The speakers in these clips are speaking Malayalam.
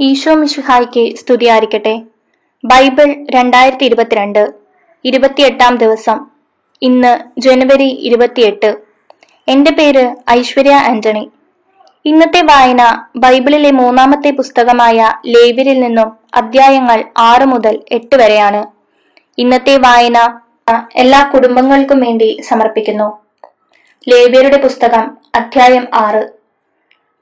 ഈശോ സ്തുതി സ്തുതിയായിരിക്കട്ടെ. ബൈബിൾ രണ്ടായിരത്തി ഇരുപത്തിരണ്ട് ഇരുപത്തിയെട്ടാം ദിവസം. ഇന്ന് ജനുവരി ഇരുപത്തിയെട്ട്. എന്റെ പേര് ഐശ്വര്യ ആന്റണി. ഇന്നത്തെ വായന ബൈബിളിലെ മൂന്നാമത്തെ പുസ്തകമായ ലേവ്യരിൽ നിന്നും അധ്യായങ്ങൾ ആറ് മുതൽ എട്ട് വരെയാണ്. ഇന്നത്തെ വായന എല്ലാ കുടുംബങ്ങൾക്കും വേണ്ടി സമർപ്പിക്കുന്നു. ലേവ്യരുടെ പുസ്തകം അധ്യായം ആറ്.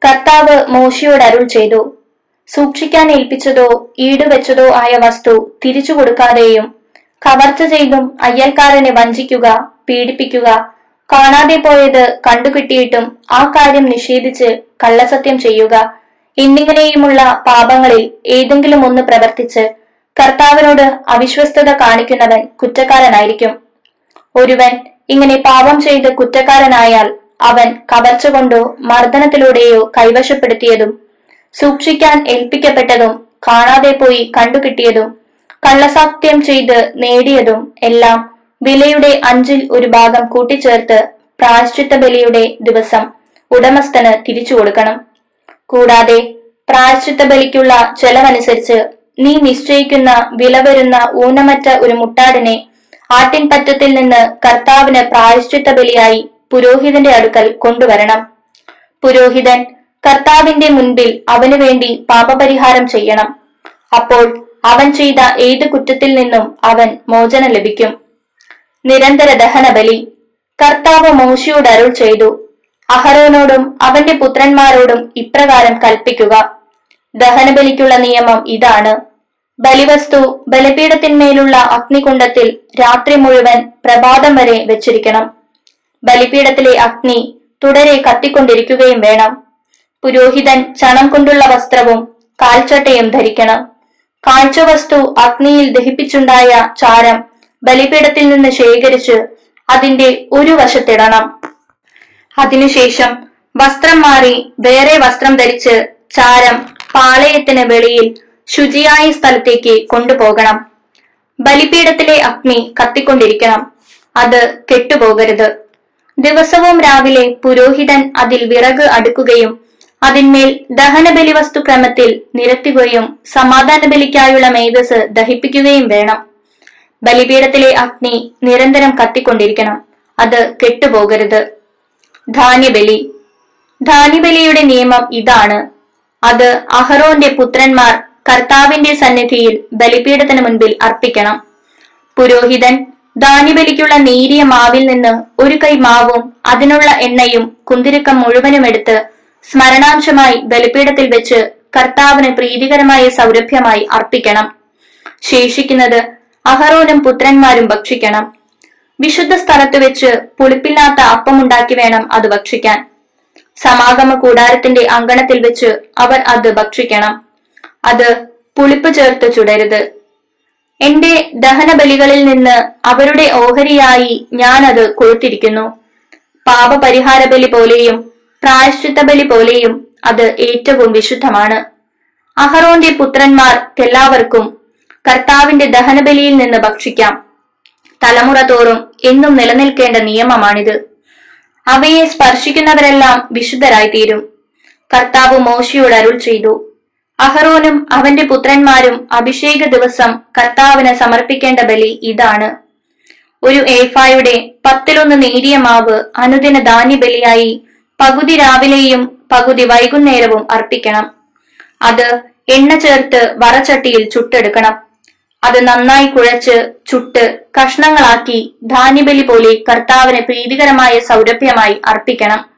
കർത്താവ് മോശിയോട് അരുൾ ചെയ്തു സൂക്ഷിക്കാൻ ഏൽപ്പിച്ചതോ ഈടുവെച്ചതോ ആയ വസ്തു തിരിച്ചു കൊടുക്കാതെയും കവർച്ച ചെയ്തും അയ്യൽക്കാരനെ വഞ്ചിക്കുക പീഡിപ്പിക്കുക കാണാതെ പോയത് കണ്ടുകിട്ടിയിട്ടും ആ കാര്യം നിഷേധിച്ച് കള്ളസത്യം ചെയ്യുക എന്നിങ്ങനെയുമുള്ള പാപങ്ങളിൽ ഏതെങ്കിലും ഒന്ന് പ്രവർത്തിച്ച് കർത്താവിനോട് അവിശ്വസ്തത കാണിക്കുന്നവൻ കുറ്റക്കാരനായിരിക്കും. ഒരുവൻ ഇങ്ങനെ പാപം ചെയ്ത് കുറ്റക്കാരനായാൽ അവൻ കവർച്ച കൊണ്ടോ മർദ്ദനത്തിലൂടെയോ കൈവശപ്പെടുത്തിയതും സൂക്ഷിക്കാൻ ഏൽപ്പിക്കപ്പെട്ടതും കാണാതെ പോയി കണ്ടുകിട്ടിയതും കള്ളസത്യം ചെയ്ത് നേടിയതും എല്ലാം വിലയുടെ അഞ്ചിൽ ഒരു ഭാഗം കൂട്ടിച്ചേർത്ത് പ്രായശ്ചിത്ത ബലിയുടെ ദിവസം ഉടമസ്ഥന് തിരിച്ചു കൊടുക്കണം. കൂടാതെ പ്രായശ്ചിത്ത ബലിക്കുള്ള ചെലവനുസരിച്ച് നീ നിശ്ചയിക്കുന്ന വില വരുന്ന ഊനമറ്റ ഒരു മുട്ടാടിനെ ആട്ടിൻപറ്റത്തിൽ നിന്ന് കർത്താവിന് പ്രായശ്ചിത്ത ബലിയായി പുരോഹിതന്റെ അടുക്കൽ കൊണ്ടുവരണം. പുരോഹിതൻ കർത്താവിന്റെ മുൻപിൽ അവനു വേണ്ടി പാപപരിഹാരം ചെയ്യണം. അപ്പോൾ അവൻ ചെയ്ത ഏത് കുറ്റത്തിൽ നിന്നും അവൻ മോചനം ലഭിക്കും. നിരന്തര ദഹന ബലി. കർത്താവ് മോശയോട് അരുൾ ചെയ്തു. അഹരോനോടും അവന്റെ പുത്രന്മാരോടും ഇപ്രകാരം കൽപ്പിക്കുക. ദഹനബലിക്കുള്ള നിയമം ഇതാണ്. ബലിവസ്തു ബലിപീഠത്തിന്മേലുള്ള അഗ്നികുണ്ടത്തിൽ രാത്രി മുഴുവൻ പ്രഭാതം വരെ വെച്ചിരിക്കണം. ബലിപീഠത്തിലെ അഗ്നി തുടരെ കത്തിക്കൊണ്ടിരിക്കുകയും വേണം. പുരോഹിതൻ ചണം കൊണ്ടുള്ള വസ്ത്രവും കാൽച്ചട്ടയും ധരിക്കണം. കാഴ്ചവസ്തു അഗ്നിയിൽ ദഹിപ്പിച്ചുണ്ടായ ചാരം ബലിപീഠത്തിൽ നിന്ന് ശേഖരിച്ച് അതിന്റെ ഒരു വശത്തിടണം. അതിനുശേഷം വസ്ത്രം മാറി വേറെ വസ്ത്രം ധരിച്ച് ചാരം പാളയത്തിന് വെളിയിൽ ശുചിയായ സ്ഥലത്തേക്ക് കൊണ്ടുപോകണം. ബലിപീഠത്തിലെ അഗ്നി കത്തിക്കൊണ്ടിരിക്കണം. അത് കെട്ടുപോകരുത്. ദിവസവും രാവിലെ പുരോഹിതൻ അതിൽ വിറക് അടുക്കുകയും അതിന്മേൽ ദഹനബലി വസ്തു ക്രമത്തിൽ നിരത്തുകയും സമാധാന ബലിക്കായുള്ള മേധസ് ദഹിപ്പിക്കുകയും വേണം. ബലിപീഠത്തിലെ അഗ്നി നിരന്തരം കത്തിക്കൊണ്ടിരിക്കണം. അത് കെട്ടുപോകരുത്. ധാന്യബലി. ധാന്യബലിയുടെ നിയമം ഇതാണ്. അത് അഹറോന്റെ പുത്രന്മാർ കർത്താവിന്റെ സന്നിധിയിൽ ബലിപീഠത്തിന് മുൻപിൽ അർപ്പിക്കണം. പുരോഹിതൻ ധാന്യബലിക്കുള്ള നേരിയ മാവിൽ നിന്ന് ഒരു കൈ മാവും അതിനുള്ള എണ്ണയും കുന്തിരുക്കം മുഴുവനും എടുത്ത് സ്മരണാംശമായി ബലിപീഠത്തിൽ വെച്ച് കർത്താവിന് പ്രീതികരമായ സൗരഭ്യമായി അർപ്പിക്കണം. ശേഷിക്കുന്നത് അഹറോനും പുത്രന്മാരും ഭക്ഷിക്കണം. വിശുദ്ധ സ്ഥലത്ത് വെച്ച് പുളിപ്പില്ലാത്ത അപ്പമുണ്ടാക്കി വേണം അത് ഭക്ഷിക്കാൻ. സമാഗമ കൂടാരത്തിന്റെ അങ്കണത്തിൽ വെച്ച് അവർ അത് ഭക്ഷിക്കണം. അത് പുളിപ്പ് ചേർത്ത് ചുടരുത്. എന്റെ ദഹനബലികളിൽ നിന്ന് അവരുടെ ഓഹരിയായി ഞാൻ അത് കൊടുത്തിരിക്കുന്നു പാപപരിഹാര ബലി പോലെയും പ്രായശ്ചിത്ത ബലി പോലെയും അത് ഏറ്റവും വിശുദ്ധമാണ്. അഹറോന്റെ പുത്രന്മാർക്കെല്ലാവർക്കും കർത്താവിന്റെ ദഹനബലിയിൽ നിന്ന് ഭക്ഷിക്കാം. തലമുറ തോറും എന്നും നിലനിൽക്കേണ്ട നിയമമാണിത്. അവയെ സ്പർശിക്കുന്നവരെല്ലാം വിശുദ്ധരായി തീരും കർത്താവ് മോശയോട് അരുൾ ചെയ്തു. അഹറോനും അവന്റെ പുത്രന്മാരും അഭിഷേക ദിവസം കർത്താവിന് സമർപ്പിക്കേണ്ട ബലി ഇതാണ്. ഒരു ഏഫായുടെ പത്തിലൊന്ന് നേരിയ മാവ് അനുദിന ധാന്യബലിയായി പകുതി രാവിലെയും പകുതി വൈകുന്നേരവും അർപ്പിക്കണം. അത് എണ്ണ ചേർത്ത് വറച്ചട്ടിയിൽ ചുട്ടെടുക്കണം. അത് നന്നായി കുഴച്ച് ചുട്ട് കഷ്ണങ്ങളാക്കി ധാന്യബലി പോലെ കർത്താവിന് പ്രീതികരമായ സൗരഭ്യമായി അർപ്പിക്കണം.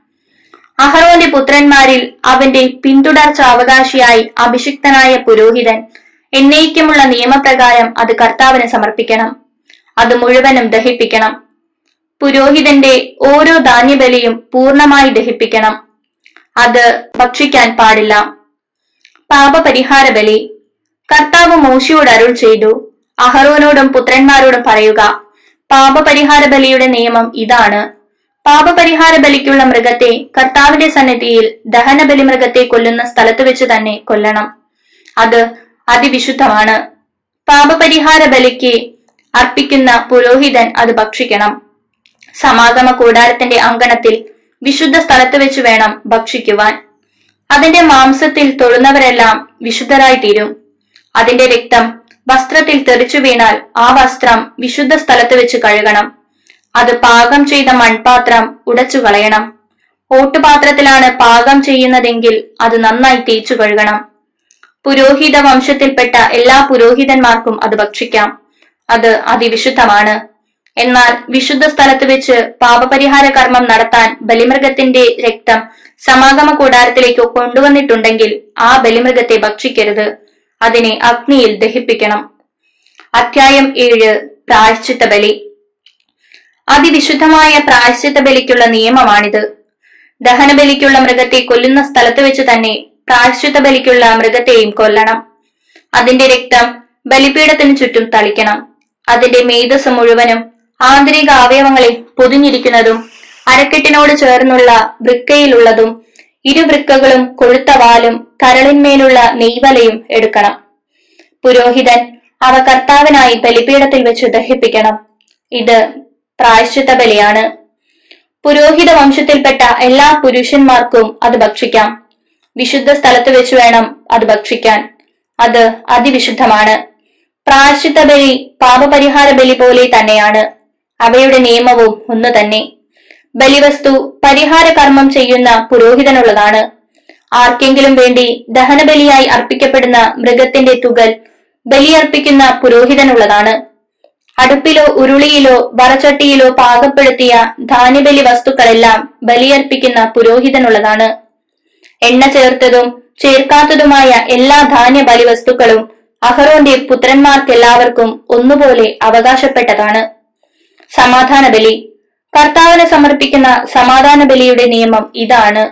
അഹറോന്റെ പുത്രന്മാരിൽ അവന്റെ പിന്തുടർച്ച അവകാശിയായി അഭിഷിക്തനായ പുരോഹിതൻ എന്നേക്കുമുള്ള നിയമപ്രകാരം അത് കർത്താവിന് സമർപ്പിക്കണം. അത് മുഴുവനും ദഹിപ്പിക്കണം. പുരോഹിതന്റെ ഓരോ ധാന്യബലിയും പൂർണമായി ദഹിപ്പിക്കണം. അത് ഭക്ഷിക്കാൻ പാടില്ല. പാപപരിഹാര ബലി കർത്താവ് മോശിയോട് അരുൾ ചെയ്തു. അഹറോനോടും പുത്രന്മാരോടും പറയുക പാപപരിഹാര ബലിയുടെ നിയമം ഇതാണ്. പാപപരിഹാര ബലിക്കുള്ള മൃഗത്തെ കർത്താവിന്റെ സന്നിധിയിൽ ദഹനബലി മൃഗത്തെ കൊല്ലുന്ന സ്ഥലത്ത് വെച്ച് തന്നെ കൊല്ലണം. അത് അതിവിശുദ്ധമാണ്. പാപപരിഹാര ബലിക്ക് അർപ്പിക്കുന്ന പുരോഹിതൻ അത് ഭക്ഷിക്കണം. സമാഗമ കൂടാരത്തിന്റെ അങ്കണത്തിൽ വിശുദ്ധ സ്ഥലത്ത് വെച്ച് വേണം ഭക്ഷിക്കുവാൻ. അതിന്റെ മാംസത്തിൽ തൊഴുന്നവരെല്ലാം വിശുദ്ധരായി തീരും അതിന്റെ രക്തം വസ്ത്രത്തിൽ തെറിച്ചു വീണാൽ ആ വസ്ത്രം വിശുദ്ധ സ്ഥലത്ത് വെച്ച് കഴുകണം. അത് പാകം ചെയ്ത മൺപാത്രം ഉടച്ചു കളയണം. ഓട്ടുപാത്രത്തിലാണ് പാകം ചെയ്യുന്നതെങ്കിൽ അത് നന്നായി തേച്ചു കഴുകണം. പുരോഹിത വംശത്തിൽപ്പെട്ട എല്ലാ പുരോഹിതന്മാർക്കും അത് ഭക്ഷിക്കാം. അത് അതിവിശുദ്ധമാണ്. എന്നാൽ വിശുദ്ധ സ്ഥലത്ത് വെച്ച് പാപപരിഹാര കർമ്മം നടത്താൻ ബലിമൃഗത്തിന്റെ രക്തം സമാഗമ കൂടാരത്തിലേക്ക് കൊണ്ടുവന്നിട്ടുണ്ടെങ്കിൽ ആ ബലിമൃഗത്തെ ഭക്ഷിക്കരുത്. അതിനെ അഗ്നിയിൽ ദഹിപ്പിക്കണം. അധ്യായം ഏഴ് പ്രായശ്ചിത്ത ബലി. അതിവിശുദ്ധമായ പ്രായശ്ചിത്ത ബലിക്കുള്ള നിയമമാണിത്. ദഹനബലിക്കുള്ള മൃഗത്തെ കൊല്ലുന്ന സ്ഥലത്ത് വെച്ച് തന്നെ പ്രായശ്ചിത്ത ബലിക്കുള്ള മൃഗത്തെയും കൊല്ലണം. അതിന്റെ രക്തം ബലിപീഠത്തിന് ചുറ്റും തളിക്കണം. അതിന്റെ മേധസ് മുഴുവനും ആന്തരിക അവയവങ്ങളിൽ പൊതിഞ്ഞിരിക്കുന്നതും അരക്കെട്ടിനോട് ചേർന്നുള്ള വൃക്കയിലുള്ളതും ഇരുവൃക്കകളും കൊഴുത്ത വാലും കരളിന്മേലുള്ള നെയ്വലയും എടുക്കണം. പുരോഹിതൻ അവ കർത്താവിനായി ബലിപീഠത്തിൽ വെച്ച് ദഹിപ്പിക്കണം. ഇത് പ്രായശ്ചിത്ത ബലിയാണ്. പുരോഹിത വംശത്തിൽപ്പെട്ട എല്ലാ പുരുഷന്മാർക്കും അത് ഭക്ഷിക്കാം. വിശുദ്ധ സ്ഥലത്ത് വെച്ച് വേണം അത് ഭക്ഷിക്കാൻ. അത് അതിവിശുദ്ധമാണ്. പ്രായശ്ചിത്ത ബലി പാപപരിഹാര ബലി പോലെ തന്നെയാണ്. അവയുടെ നിയമവും ഒന്ന് തന്നെ. ബലിവസ്തു പരിഹാര കർമ്മം ചെയ്യുന്ന പുരോഹിതനുള്ളതാണ്. ആർക്കെങ്കിലും വേണ്ടി ദഹനബലിയായി അർപ്പിക്കപ്പെടുന്ന മൃഗത്തിന്റെ തുകൽ ബലിയർപ്പിക്കുന്ന പുരോഹിതനുള്ളതാണ്. അടുപ്പിലോ ഉരുളിയിലോ വറച്ചട്ടിയിലോ പാകപ്പെടുത്തിയ ധാന്യബലി വസ്തുക്കളെല്ലാം ബലിയർപ്പിക്കുന്ന പുരോഹിതനുള്ളതാണ്. എണ്ണ ചേർത്തതും ചേർക്കാത്തതുമായ എല്ലാ ധാന്യ ബലിവസ്തുക്കളും അഹറോന്റെ പുത്രന്മാർക്കെല്ലാവർക്കും ഒന്നുപോലെ അവകാശപ്പെട്ടതാണ്. സമാധാന ബലി കർത്താവിന് സമർപ്പിക്കുന്ന സമാധാന ബലിയുടെ നിയമം ഇതാണ്.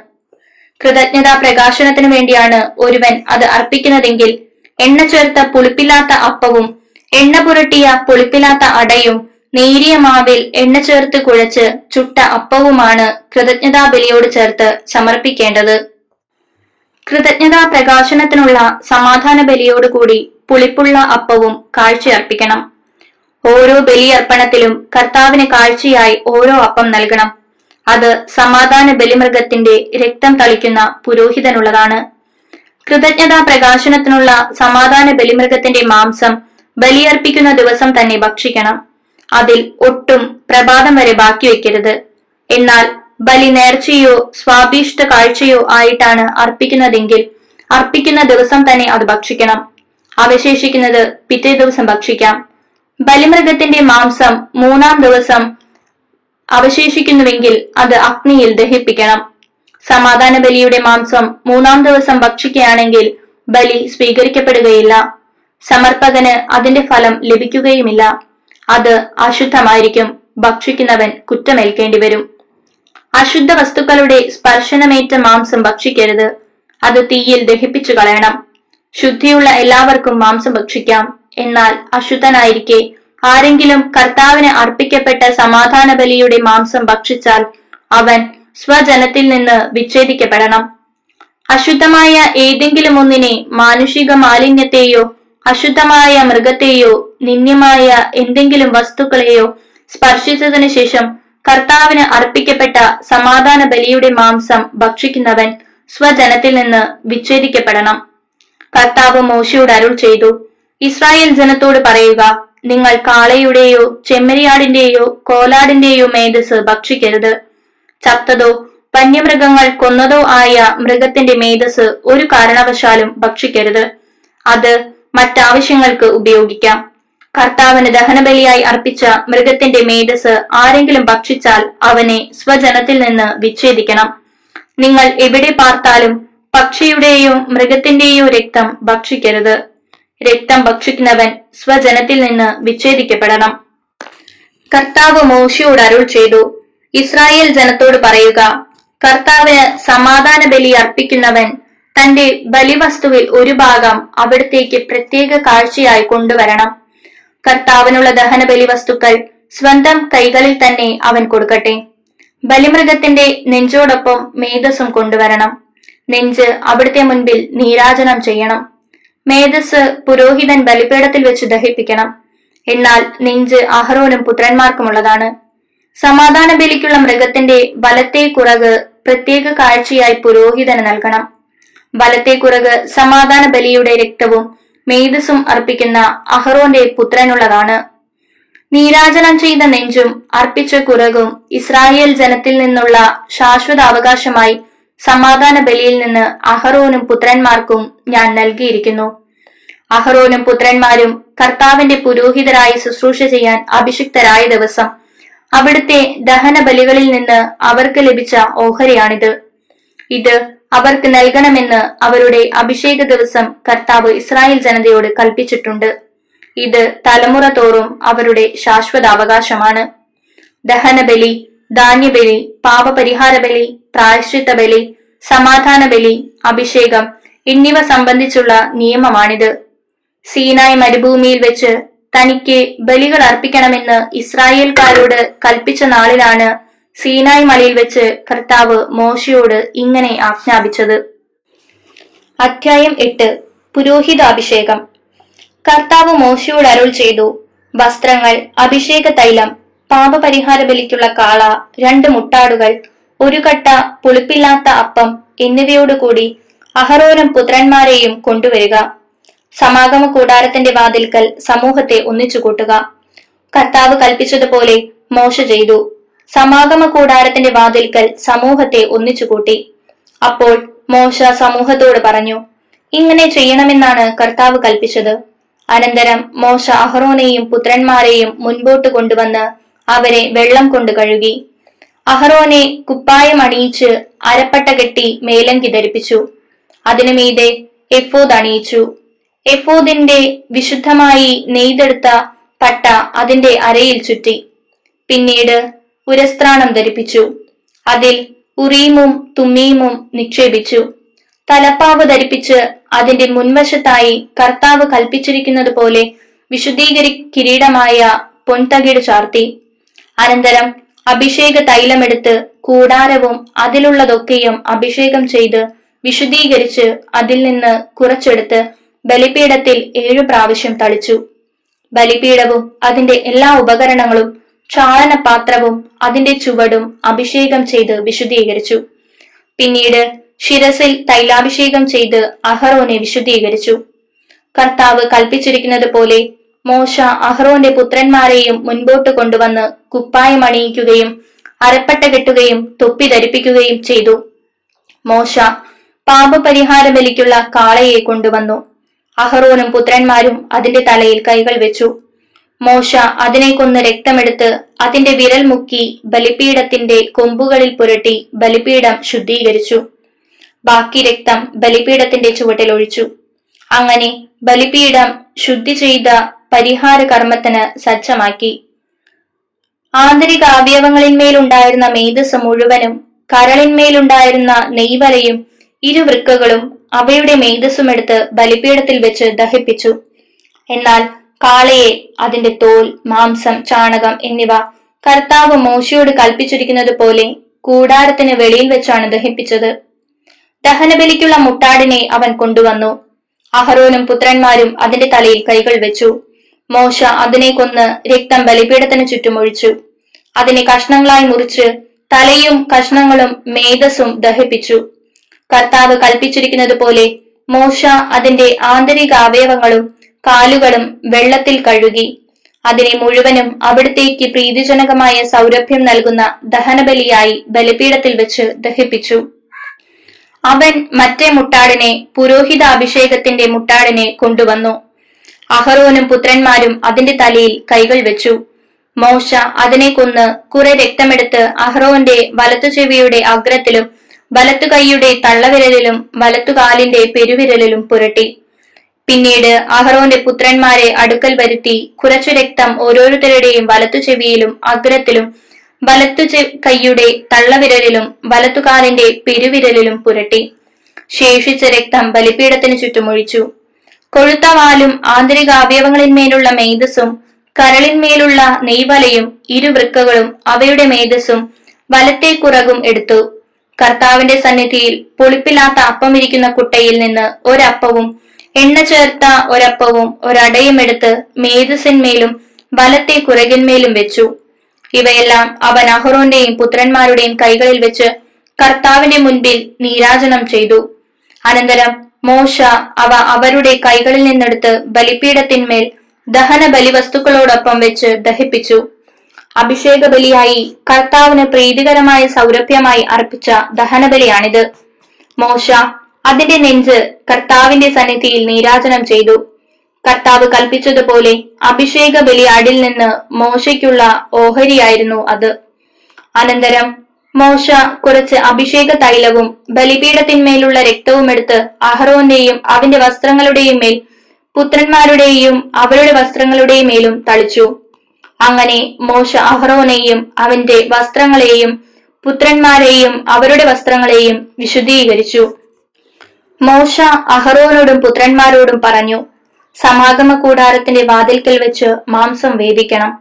കൃതജ്ഞതാ പ്രകാശനത്തിനു വേണ്ടിയാണ് ഒരുവൻ അത് അർപ്പിക്കുന്നതെങ്കിൽ എണ്ണ ചേർത്ത പുളിപ്പില്ലാത്ത അപ്പവും എണ്ണ പുരട്ടിയ പുളിപ്പില്ലാത്ത അടയും നേരിയ മാവിൽ എണ്ണ ചേർത്ത് കുഴച്ച് ചുട്ട അപ്പവുമാണ് കൃതജ്ഞതാ ബലിയോട് ചേർത്ത് സമർപ്പിക്കേണ്ടത്. കൃതജ്ഞതാ പ്രകാശനത്തിനുള്ള സമാധാന ബലിയോടുകൂടി പുളിപ്പുള്ള അപ്പവും കാഴ്ചയർപ്പിക്കണം. ഓരോ ബലിയർപ്പണത്തിലും കർത്താവിന് കാഴ്ചയായി ഓരോ അപ്പം നൽകണം. അത് സമാധാന ബലിമൃഗത്തിന്റെ രക്തം തളിക്കുന്ന പുരോഹിതനുള്ളതാണ്. കൃതജ്ഞതാ പ്രകാശനത്തിനുള്ള സമാധാന ബലിമൃഗത്തിന്റെ മാംസം ബലിയർപ്പിക്കുന്ന ദിവസം തന്നെ ഭക്ഷിക്കണം. അതിൽ ഒട്ടും പ്രഭാതം വരെ ബാക്കി വെക്കരുത് എന്നാൽ ബലി നേർച്ചയോ സ്വാഭീഷ്ട കാഴ്ചയോ ആയിട്ടാണ് അർപ്പിക്കുന്നതെങ്കിൽ അർപ്പിക്കുന്ന ദിവസം തന്നെ അത് ഭക്ഷിക്കണം. അവശേഷിക്കുന്നത് പിറ്റേ ദിവസം ഭക്ഷിക്കാം. ബലിമൃഗത്തിന്റെ മാംസം മൂന്നാം ദിവസം അവശേഷിക്കുന്നുവെങ്കിൽ അത് അഗ്നിയിൽ ദഹിപ്പിക്കണം. സമാധാന ബലിയുടെ മാംസം മൂന്നാം ദിവസം ഭക്ഷിക്കുകയാണെങ്കിൽ ബലി സ്വീകരിക്കപ്പെടുകയില്ല. സമർപ്പകന് അതിന്റെ ഫലം ലഭിക്കുകയുമില്ല. അത് അശുദ്ധമായിരിക്കും. ഭക്ഷിക്കുന്നവൻ കുറ്റമേൽക്കേണ്ടി വരും. അശുദ്ധ വസ്തുക്കളുടെ സ്പർശനമേറ്റ മാംസം ഭക്ഷിക്കരുത്. അത് തീയിൽ ദഹിപ്പിച്ചു കളയണം ശുദ്ധിയുള്ള എല്ലാവർക്കും മാംസം ഭക്ഷിക്കാം. എന്നാൽ അശുദ്ധനായിരിക്കെ. ആരെങ്കിലും കർത്താവിന് അർപ്പിക്കപ്പെട്ട സമാധാന ബലിയുടെ മാംസം ഭക്ഷിച്ചാൽ അവൻ സ്വജനത്തിൽ നിന്ന് വിച്ഛേദിക്കപ്പെടണം. അശുദ്ധമായ ഏതെങ്കിലും ഒന്നിനെ മാനുഷിക മാലിന്യത്തെയോ അശുദ്ധമായ മൃഗത്തെയോ നിന്യമായ എന്തെങ്കിലും വസ്തുക്കളെയോ സ്പർശിച്ചതിനു ശേഷം കർത്താവിന് അർപ്പിക്കപ്പെട്ട സമാധാന ബലിയുടെ മാംസം ഭക്ഷിക്കുന്നവൻ സ്വജനത്തിൽ നിന്ന് വിച്ഛേദിക്കപ്പെടണം. കർത്താവ് മോശയോട് അരുൾ ചെയ്തു. ഇസ്രായേൽ ജനത്തോട് പറയുക നിങ്ങൾ കാളയുടെയോ ചെമ്മരിയാടിന്റെയോ കോലാടിന്റെയോ മേധസ് ഭക്ഷിക്കരുത്. ചത്തതോ വന്യമൃഗങ്ങൾ കൊന്നതോ ആയ മൃഗത്തിന്റെ മേധസ് ഒരു കാരണവശാലും ഭക്ഷിക്കരുത്. അത് മറ്റാവശ്യങ്ങൾക്ക് ഉപയോഗിക്കാം. കർത്താവിന് ദഹനബലിയായി അർപ്പിച്ച മൃഗത്തിന്റെ മേധസ് ആരെങ്കിലും ഭക്ഷിച്ചാൽ അവനെ സ്വജനത്തിൽ നിന്ന് വിച്ഛേദിക്കണം. നിങ്ങൾ എവിടെ പാർത്താലും പക്ഷിയുടെയോ മൃഗത്തിന്റെയോ രക്തം ഭക്ഷിക്കരുത്. രക്തം ഭക്ഷിക്കുന്നവൻ സ്വജനത്തിൽ നിന്ന് വിച്ഛേദിക്കപ്പെടണം. കർത്താവ് മോശയോട് അരുൾ ചെയ്തു. ഇസ്രായേൽ ജനത്തോട് പറയുക കർത്താവിന് സമാധാന ബലി അർപ്പിക്കുന്നവൻ തന്റെ ബലിവസ്തുവിൽ ഒരു ഭാഗം അവിടത്തേക്ക് പ്രത്യേക കാഴ്ചയായി കൊണ്ടുവരണം. കർത്താവിനുള്ള ദഹന ബലി വസ്തുക്കൾ സ്വന്തം കൈകളിൽ തന്നെ അവൻ കൊടുക്കട്ടെ. ബലിമൃഗത്തിന്റെ നെഞ്ചോടൊപ്പം മേധസ്സും കൊണ്ടുവരണം. നെഞ്ച് അവിടുത്തെ മുൻപിൽ നീരാജനം ചെയ്യണം. മേധസ് പുരോഹിതൻ ബലിപീഠത്തിൽ വെച്ച് ദഹിപ്പിക്കണം. എന്നാൽ നെഞ്ച് അഹ്റോനും പുത്രന്മാർക്കുമുള്ളതാണ്. സമാധാന ബലിക്കുള്ള മൃഗത്തിന്റെ വലത്തെ കുറക് പ്രത്യേക കാഴ്ചയായി പുരോഹിതന് നൽകണം. വലത്തെ കുറക് സമാധാന ബലിയുടെ രക്തവും മേധസ്സും അർപ്പിക്കുന്ന അഹറോന്റെ പുത്രനുള്ളതാണ്. നീരാജനം ചെയ്ത നെഞ്ചും അർപ്പിച്ച കുറകും ഇസ്രായേൽ ജനത്തിൽ നിന്നുള്ള ശാശ്വത അവകാശമായി സമാധാന ബലിയിൽ നിന്ന് അഹറോനും പുത്രന്മാർക്കും ഞാൻ നൽകിയിരിക്കുന്നു. അഹറോനും പുത്രന്മാരും കർത്താവിന്റെ പുരോഹിതരായി ശുശ്രൂഷ ചെയ്യാൻ അഭിഷിക്തരായ ദിവസം അവിടുത്തെ ദഹന ബലികളിൽ നിന്ന് അവർക്ക് ലഭിച്ച ഓഹരിയാണിത്. ഇത് അവർക്ക് നൽകണമെന്ന് അവരുടെ അഭിഷേക ദിവസം കർത്താവ് ഇസ്രായേൽ ജനതയോട് കൽപ്പിച്ചിട്ടുണ്ട്. ഇത് തലമുറ തോറും അവരുടെ ശാശ്വത അവകാശമാണ് ദഹനബലി ധാന്യബലി പാപപരിഹാര ബലി പ്രായശ്ചിത്ത ബലി സമാധാന ബലി അഭിഷേകം എന്നിവ സംബന്ധിച്ചുള്ള നിയമമാണിത്. സീനായ് മരുഭൂമിയിൽ വെച്ച് തനിക്ക് ബലികൾ അർപ്പിക്കണമെന്ന് ഇസ്രായേൽക്കാരോട് കൽപ്പിച്ച നാളിലാണ് സീനായ് മലയിൽ വെച്ച് കർത്താവ് മോശയോട് ഇങ്ങനെ ആജ്ഞാപിച്ചത്. അധ്യായം എട്ട്. പുരോഹിതാഭിഷേകം. കർത്താവ് മോശയോട് അരുൾ ചെയ്തു വസ്ത്രങ്ങൾ അഭിഷേക തൈലം പാപപരിഹാര ബലിക്കുള്ള കാള രണ്ട് മുട്ടാടുകൾ ഒരു കട്ട പുളിപ്പില്ലാത്ത അപ്പം എന്നിവയോടുകൂടി അഹറോരം പുത്രന്മാരെയും കൊണ്ടുവരിക. സമാഗമ കൂടാരത്തിന്റെ വാതിൽക്കൽ സമൂഹത്തെ ഒന്നിച്ചു കൂട്ടുക. കർത്താവ് കൽപ്പിച്ചതുപോലെ മോശ ചെയ്തു. സമാഗമ കൂടാരത്തിന്റെ വാതിൽക്കൽ സമൂഹത്തെ ഒന്നിച്ചു കൂട്ടി. അപ്പോൾ മോശ സമൂഹത്തോട് പറഞ്ഞു ഇങ്ങനെ ചെയ്യണമെന്നാണ് കർത്താവ് കൽപ്പിച്ചത്. അനന്തരം മോശ അഹറോനെയും പുത്രന്മാരെയും മുൻപോട്ട് കൊണ്ടുവന്ന് അവരെ വെള്ളം കൊണ്ട് കഴുകി. അഹറോനെ കുപ്പായം അണിയിച്ച് അരപ്പട്ട കെട്ടി മേലങ്കി ധരിപ്പിച്ചു അതിനു മീതെ എഫോദ് അണിയിച്ചു. എഫോദിന്റെ വിശുദ്ധമായി നെയ്തെടുത്ത പട്ട അതിന്റെ അരയിൽ ചുറ്റി. പിന്നീട് ഉരസ്ത്രാണം ധരിപ്പിച്ചു. അതിൽ ഉറീമും തുമ്മീമും നിക്ഷേപിച്ചു. തലപ്പാവ് ധരിപ്പിച്ച് അതിന്റെ മുൻവശത്തായി കർത്താവ് കൽപ്പിച്ചിരിക്കുന്നത് പോലെ വിശുദ്ധീകരി കിരീടമായ പൊൻതകിട് ചാർത്തി. അനന്തരം അഭിഷേക തൈലമെടുത്ത് കൂടാരവും അതിലുള്ളതൊക്കെയും അഭിഷേകം ചെയ്ത് വിശുദ്ധീകരിച്ച് അതിൽ നിന്ന് കുറച്ചെടുത്ത് ബലിപീഠത്തിൽ ഏഴു പ്രാവശ്യം തളിച്ചു. ബലിപീഠവും അതിന്റെ എല്ലാ ഉപകരണങ്ങളും പാത്രവും അതിന്റെ ചുവടും അഭിഷേകം ചെയ്ത് വിശുദ്ധീകരിച്ചു. പിന്നീട് ശിരസിൽ തൈലാഭിഷേകം ചെയ്ത് അഹറോനെ വിശുദ്ധീകരിച്ചു. കർത്താവ് കൽപ്പിച്ചിരിക്കുന്നത് പോലെ മോശ അഹ്റോന്റെ പുത്രന്മാരെയും മുൻപോട്ട് കൊണ്ടുവന്ന് കുപ്പായം അണിയിക്കുകയും അരപ്പട്ട കെട്ടുകയും തൊപ്പി ധരിപ്പിക്കുകയും ചെയ്തു. മോശ പാപപരിഹാര ബലിക്കുള്ള കാളയെ കൊണ്ടുവന്നു. അഹ്റോനും പുത്രന്മാരും അതിന്റെ തലയിൽ കൈകൾ വെച്ചു. മോശ അതിനെ കൊന്ന് രക്തമെടുത്ത് അതിന്റെ വിരൽ മുക്കി ബലിപീഠത്തിന്റെ കൊമ്പുകളിൽ പുരട്ടി ബലിപീഠം ശുദ്ധീകരിച്ചു. ബാക്കി രക്തം ബലിപീഠത്തിന്റെ ചുവട്ടിൽ ഒഴിച്ചു. അങ്ങനെ ബലിപീഠം ശുദ്ധി ചെയ്ത പരിഹാര കർമ്മത്തിന് സജ്ജമാക്കി. ആന്തരിക അവയവങ്ങളിന്മേലുണ്ടായിരുന്ന മേധസ് മുഴുവനും കരളിന്മേലുണ്ടായിരുന്ന നെയ്വലയും ഇരുവൃക്കകളും അവയുടെ മേധസ്സുമെടുത്ത് ബലിപീഠത്തിൽ വെച്ച് ദഹിപ്പിച്ചു. എന്നാൽ കാളയെ അതിന്റെ തോൽ മാംസം ചാണകം എന്നിവ കർത്താവ് മോശയോട് കൽപ്പിച്ചിരിക്കുന്നത് പോലെ കൂടാരത്തിന് വെളിയിൽ വെച്ചാണ് ദഹിപ്പിച്ചത്. ദഹനബലിക്കുള്ള മുട്ടാടിനെ അവൻ കൊണ്ടുവന്നു. അഹറോനും പുത്രന്മാരും അതിന്റെ തലയിൽ കൈകൾ വെച്ചു. മോശ അതിനെ കൊന്ന് രക്തം ബലിപീഠത്തിന് ചുറ്റുമൊഴിച്ചു. അതിനെ കഷ്ണങ്ങളായി മുറിച്ച് തലയും കഷ്ണങ്ങളും മേധസ്സും ദഹിപ്പിച്ചു. കർത്താവ് കൽപ്പിച്ചിരിക്കുന്നത് പോലെ മോശ അതിന്റെ ആന്തരിക അവയവങ്ങളും കാലുകളും വെള്ളത്തിൽ കഴുകി. അതിനെ മുഴുവനും അവിടത്തേക്ക് പ്രീതിജനകമായ സൗരഭ്യം നൽകുന്ന ദഹനബലിയായി ബലിപീഠത്തിൽ വെച്ച് ദഹിപ്പിച്ചു. അവൻ മറ്റേ മുട്ടാടിനെ പുരോഹിതാഭിഷേകത്തിന്റെ മുട്ടാടിനെ കൊണ്ടുവന്നു. അഹറോനും പുത്രന്മാരും അതിന്റെ തലയിൽ കൈകൾ വെച്ചു. മോശ അതിനെ കൊന്ന് കുറെ രക്തമെടുത്ത് അഹ്റോന്റെ വലത്തു ചെവിയുടെ അഗ്രത്തിലും വലത്തു കൈയുടെ തള്ളവിരലിലും വലത്തുകാലിന്റെ പെരുവിരലിലും പുരട്ടി. പിന്നീട് അഹറോന്റെ പുത്രന്മാരെ അടുക്കൽ വരുത്തി കുറച്ചു രക്തം ഓരോരുത്തരുടെയും വലത്തു ചെവിയിലും അഗ്രത്തിലും വലത്തു കൈയുടെ തള്ളവിരലിലും വലത്തുകാലിന്റെ പെരുവിരലിലും പുരട്ടി. ശേഷിച്ച രക്തം ബലിപീഠത്തിന് ചുറ്റുമൊഴിച്ചു. കൊഴുത്ത വാലും ആന്തരിക അവയവങ്ങളിന്മേലുള്ള മേധസ്സും കരളിന്മേലുള്ള നെയ്വലയും ഇരുവൃക്കകളും അവയുടെ മേധസ്സും വലത്തെ കുറകും എടുത്തു. കർത്താവിന്റെ സന്നിധിയിൽ പുളിപ്പില്ലാത്ത അപ്പം ഇരിക്കുന്ന കുട്ടയിൽ നിന്ന് ഒരപ്പവും എണ്ണ ചേർത്ത ഒരപ്പവും ഒരടയും എടുത്ത് മേധസ്സിന്മേലും വലത്തെ കുറകിന്മേലും വെച്ചു. ഇവയെല്ലാം അവൻ അഹ്റോന്റെയും പുത്രന്മാരുടെയും കൈകളിൽ വെച്ച് കർത്താവിന്റെ മുൻപിൽ നീരാജനം ചെയ്തു. അനന്തരം മോശ അവ അവരുടെ കൈകളിൽ നിന്നെടുത്ത് ബലിപീഠത്തിന്മേൽ ദഹന ബലിവസ്തുക്കളോടൊപ്പം വെച്ച് ദഹിപ്പിച്ചു. അഭിഷേക ബലിയായി കർത്താവിന് പ്രീതികരമായ സൗരഭ്യമായി അർപ്പിച്ച ദഹനബലിയാണിത്. മോശ അതിന്റെ നെഞ്ച് കർത്താവിന്റെ സന്നിധിയിൽ നീരാജനം ചെയ്തു. കർത്താവ് കൽപ്പിച്ചതുപോലെ അഭിഷേക ബലിയാടിൽ നിന്ന് മോശയ്ക്കുള്ള ഓഹരിയായിരുന്നു അത്. അനന്തരം മോശ കുറച്ച് അഭിഷേക തൈലവും ബലിപീഠത്തിന്മേലുള്ള രക്തവും എടുത്ത് അഹറോന്റെയും അവന്റെ വസ്ത്രങ്ങളുടെയും മേൽ പുത്രന്മാരുടെയും അവരുടെ വസ്ത്രങ്ങളുടെയും മേലും തളിച്ചു. അങ്ങനെ മോശ അഹ്റോനെയും അവന്റെ വസ്ത്രങ്ങളെയും പുത്രന്മാരെയും അവരുടെ വസ്ത്രങ്ങളെയും വിശുദ്ധീകരിച്ചു. മോശ അഹറോനോടും പുത്രന്മാരോടും പറഞ്ഞു സമാഗമ കൂടാരത്തിന്റെ വാതിൽക്കൽ വെച്ച് മാംസം വേവിക്കണം.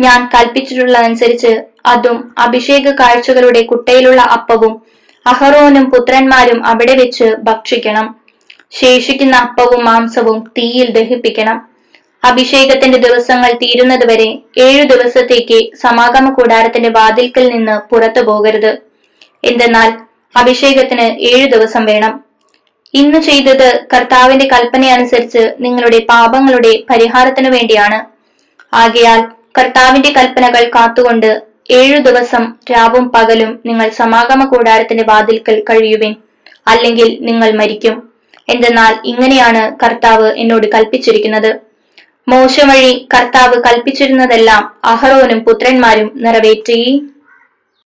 ഞാൻ കൽപ്പിച്ചിട്ടുള്ളതനുസരിച്ച് അതും അഭിഷേക കാഴ്ചകളുടെ കുട്ടയിലുള്ള അപ്പവും അഹറോനും പുത്രന്മാരും അവിടെ വെച്ച് ഭക്ഷിക്കണം. ശേഷിക്കുന്ന അപ്പവും മാംസവും തീയിൽ ദഹിപ്പിക്കണം. അഭിഷേകത്തിന്റെ ദിവസങ്ങൾ തീരുന്നതുവരെ ഏഴു ദിവസത്തേക്ക് സമാഗമ കൂടാരത്തിന്റെ വാതിൽക്കൽ നിന്ന് പുറത്തു പോകരുത്. എന്തെന്നാൽ അഭിഷേകത്തിന് ഏഴു ദിവസം വേണം. ഇന്ന് ചെയ്തത് കർത്താവിന്റെ കൽപ്പനയനുസരിച്ച് നിങ്ങളുടെ പാപങ്ങളുടെ പരിഹാരത്തിനു വേണ്ടിയാണ്. ആകയാൽ കർത്താവിന്റെ കൽപ്പനകൾ കാത്തുകൊണ്ട് ഏഴു ദിവസം രാവും പകലും നിങ്ങൾ സമാഗമ കൂടാരത്തിന്റെ വാതിൽക്കൽ കഴിയുവിൻ. അല്ലെങ്കിൽ നിങ്ങൾ മരിക്കും. എന്തെന്നാൽ ഇങ്ങനെയാണ് കർത്താവ് എന്നോട് കൽപ്പിച്ചിരിക്കുന്നത്. മോശം വഴി കർത്താവ് കൽപ്പിച്ചിരുന്നതെല്ലാം അഹറോനും പുത്രന്മാരും നിറവേറ്റി.